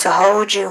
to hold you?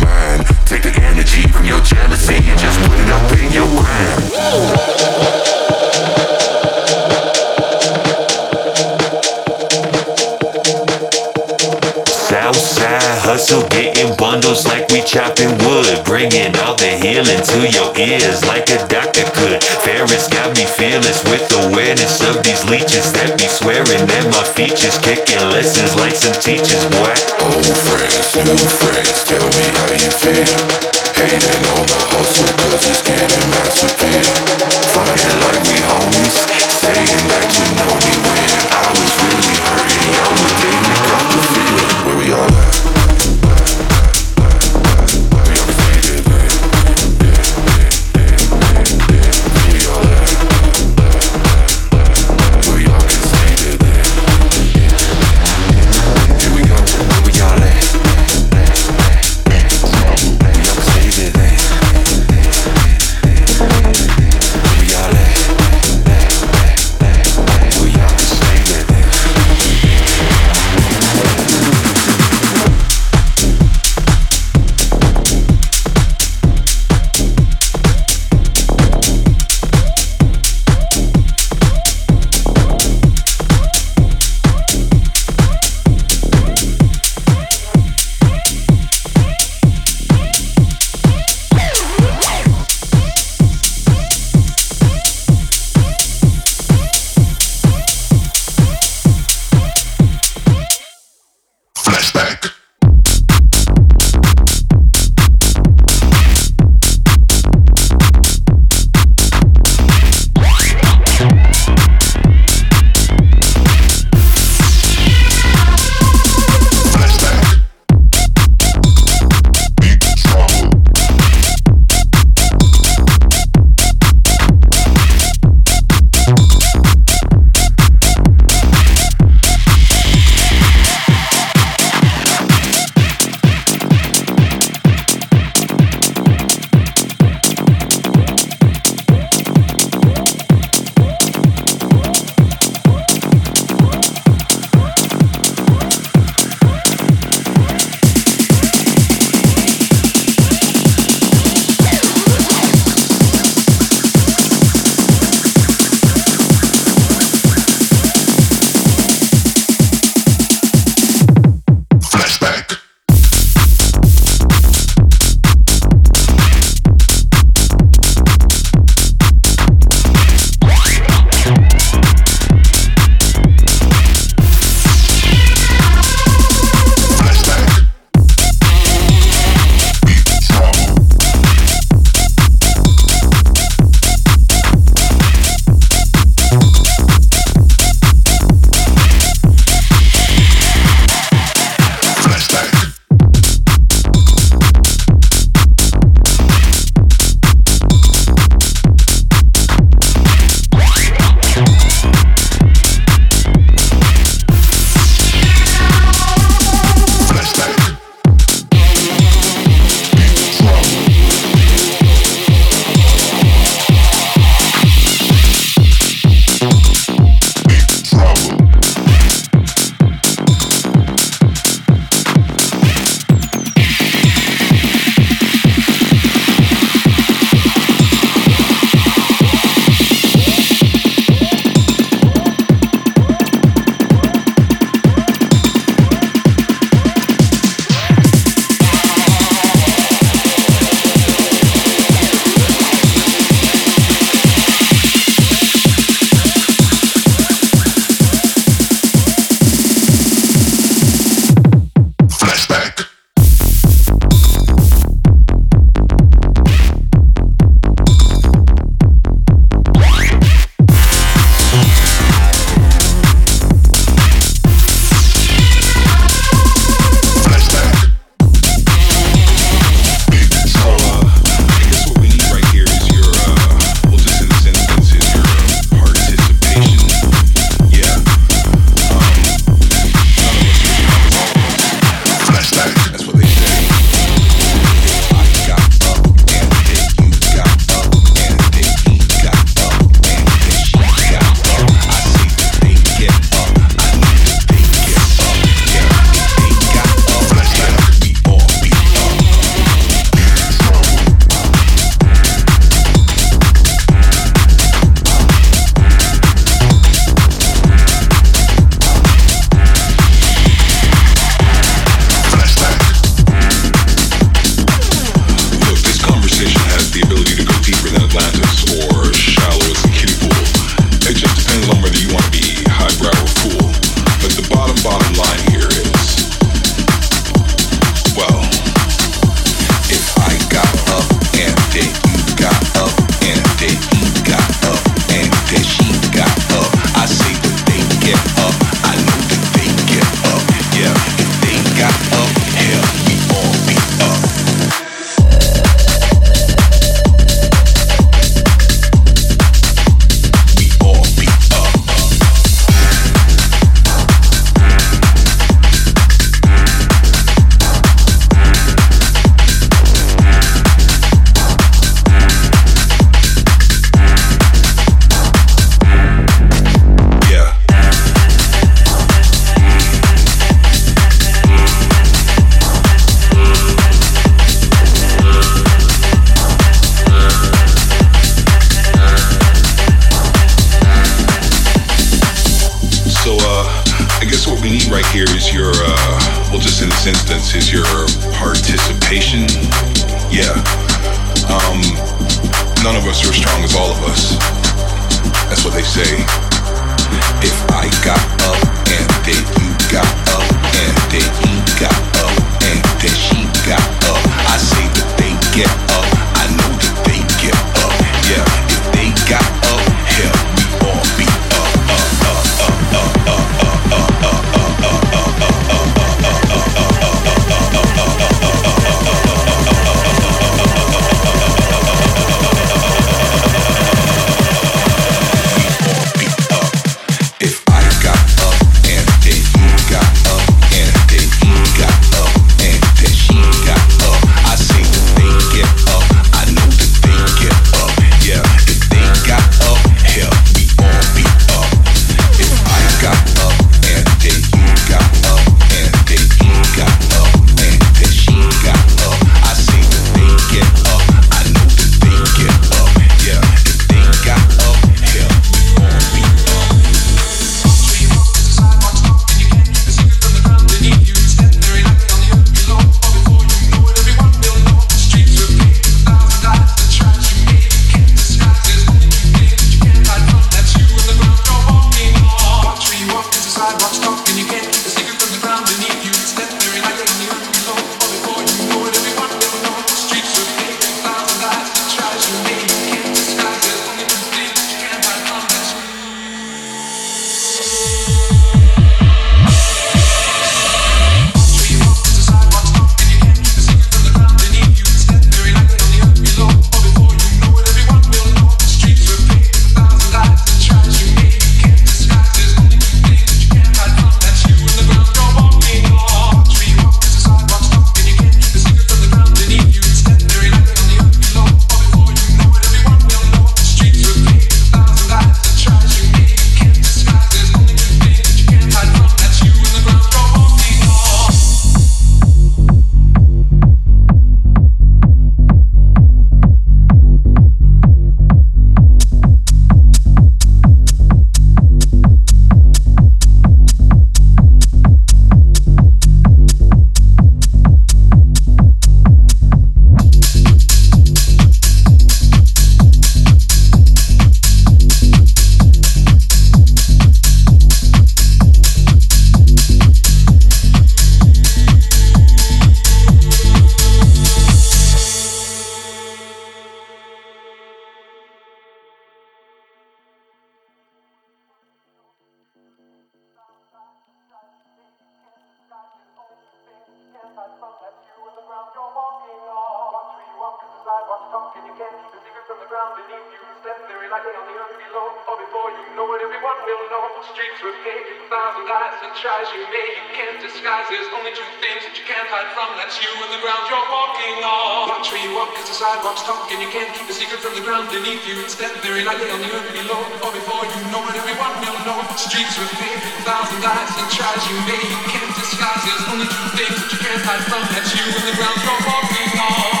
and you can't keep a secret from the ground beneath you. Step very lightly on the earth below, or before you know it, everyone will know. Streets with paved with thousand lies and tries you may, you can't disguise. There's only two things that you can't hide from. That's you and the ground you're walking on. Watch where you walk, cause the sidewalks talk, and you can't keep a secret from the ground beneath you. Step very lightly on the earth below, or before you know it, everyone will know. Streets with paved with thousand lies and tries you may, you can't disguise. There's only two things that you can't hide from. That's you and the ground you're walking on.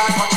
Watch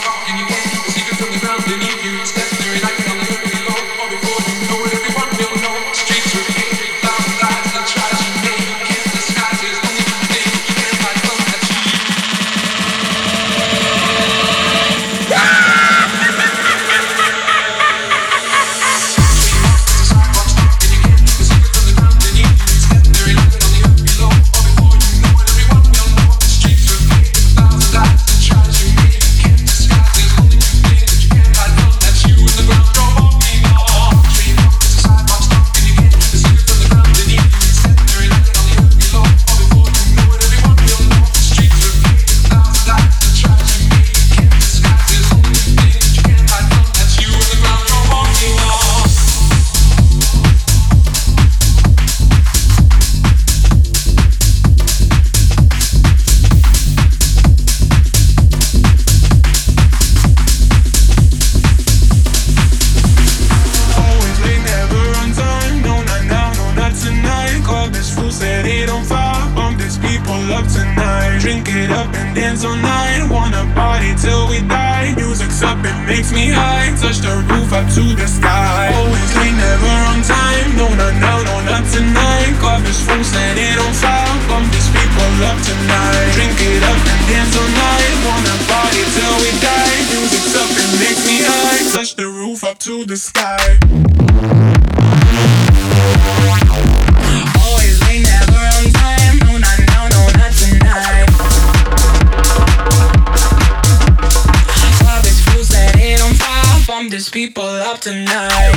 Touch the roof up to the sky. Always never on time. No, not now, no, not tonight. Bump these people up tonight.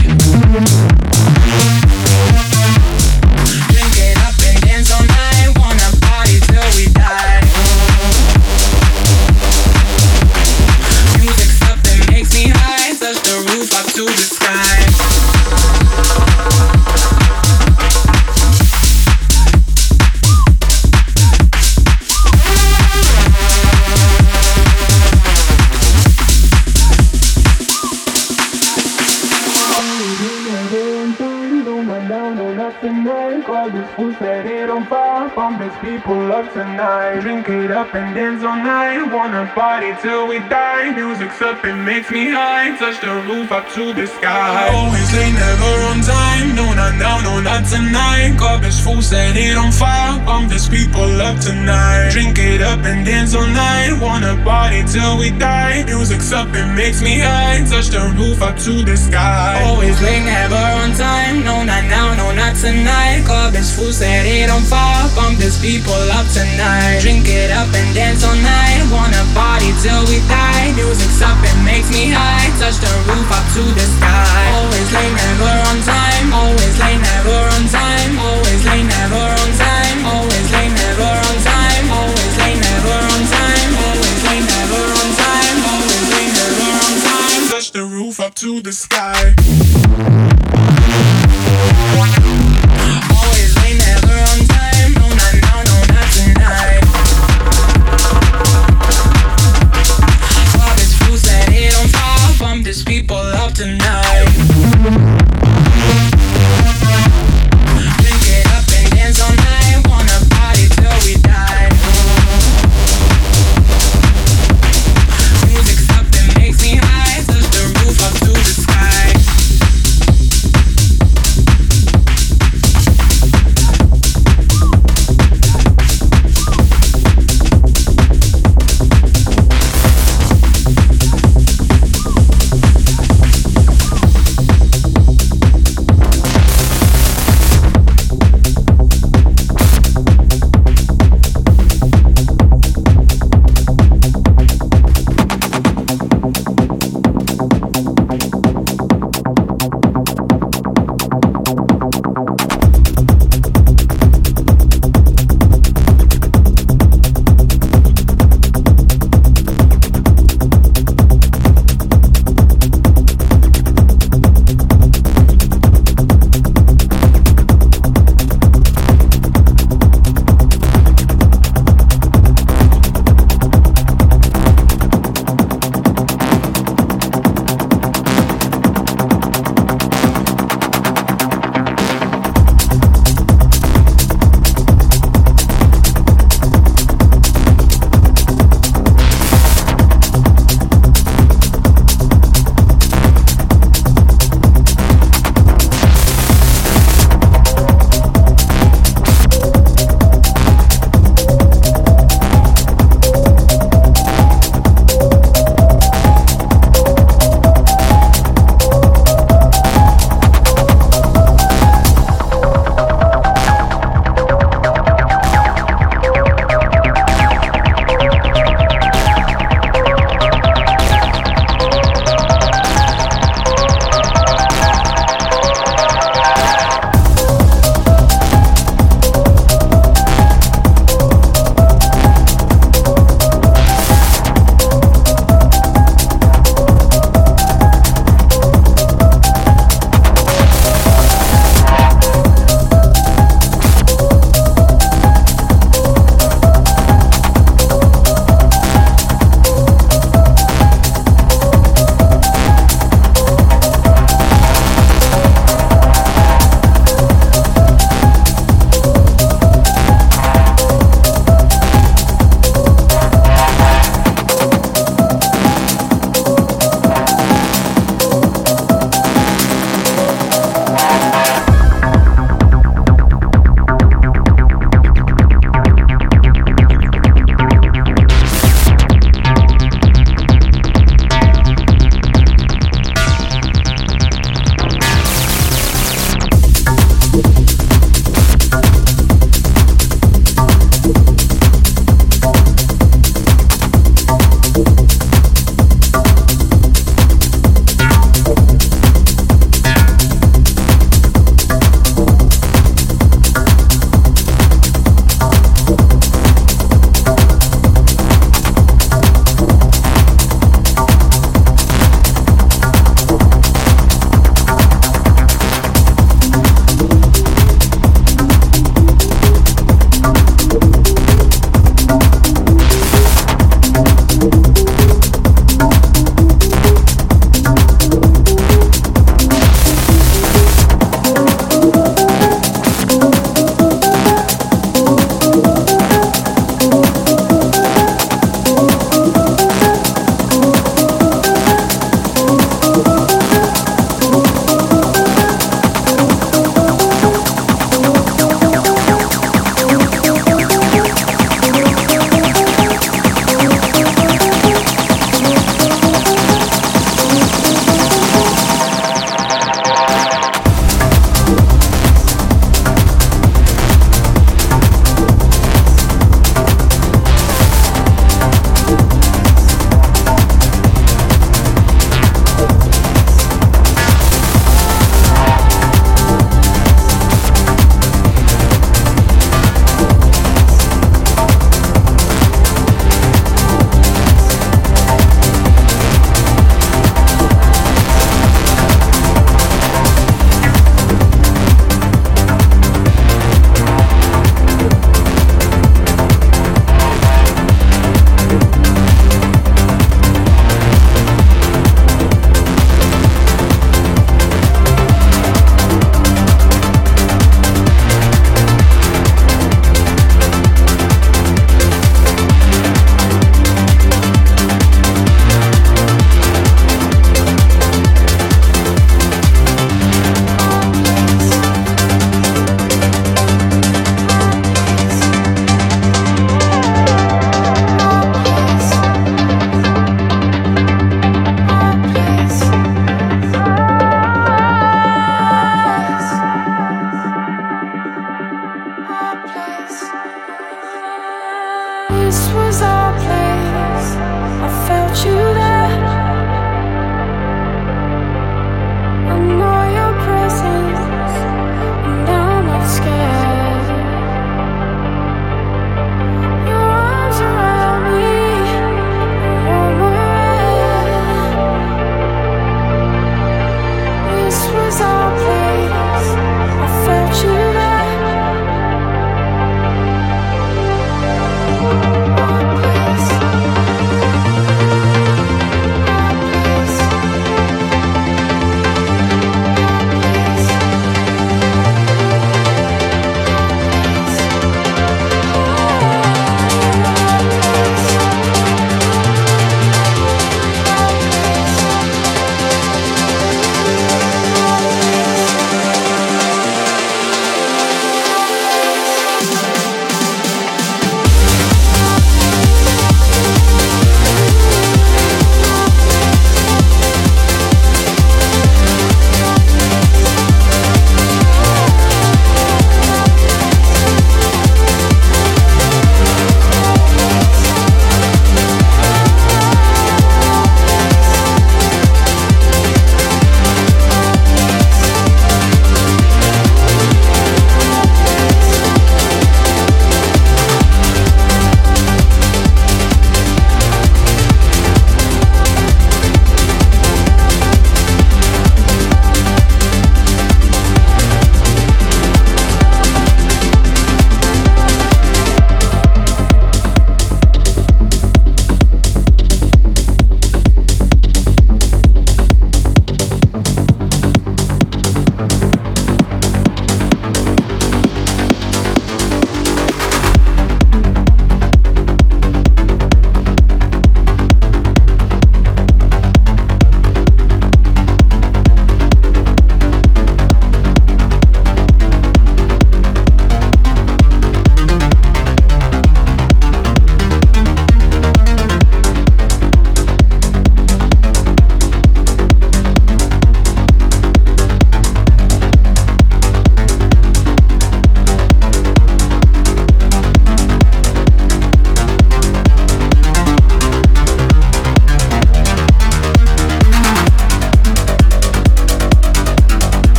Up tonight. Drink it up and dance all night. Wanna party till we die. Music's up, it makes me high. Touch the roof up to the sky. Always late, never on time. No, not now, no, not tonight. Is full, set it on fire. Bump these people up tonight. Drink it up and dance all night. Wanna party till we die. Music's up, it makes me high. Touch the roof up to the sky. Always late, never on time. No, not now, no, not tonight. Is full, set it on fire. Bump these people up tonight. Drink it up and dance all night. Wanna party till we die. Music's up, it makes me high. Touch the roof up to the sky. Always late, never on time. Always late, never on time. Always late, never on time. Always late, never on time. Always late, never on time. Always late, never on time. Always late, never on time. Touch the roof up to the sky.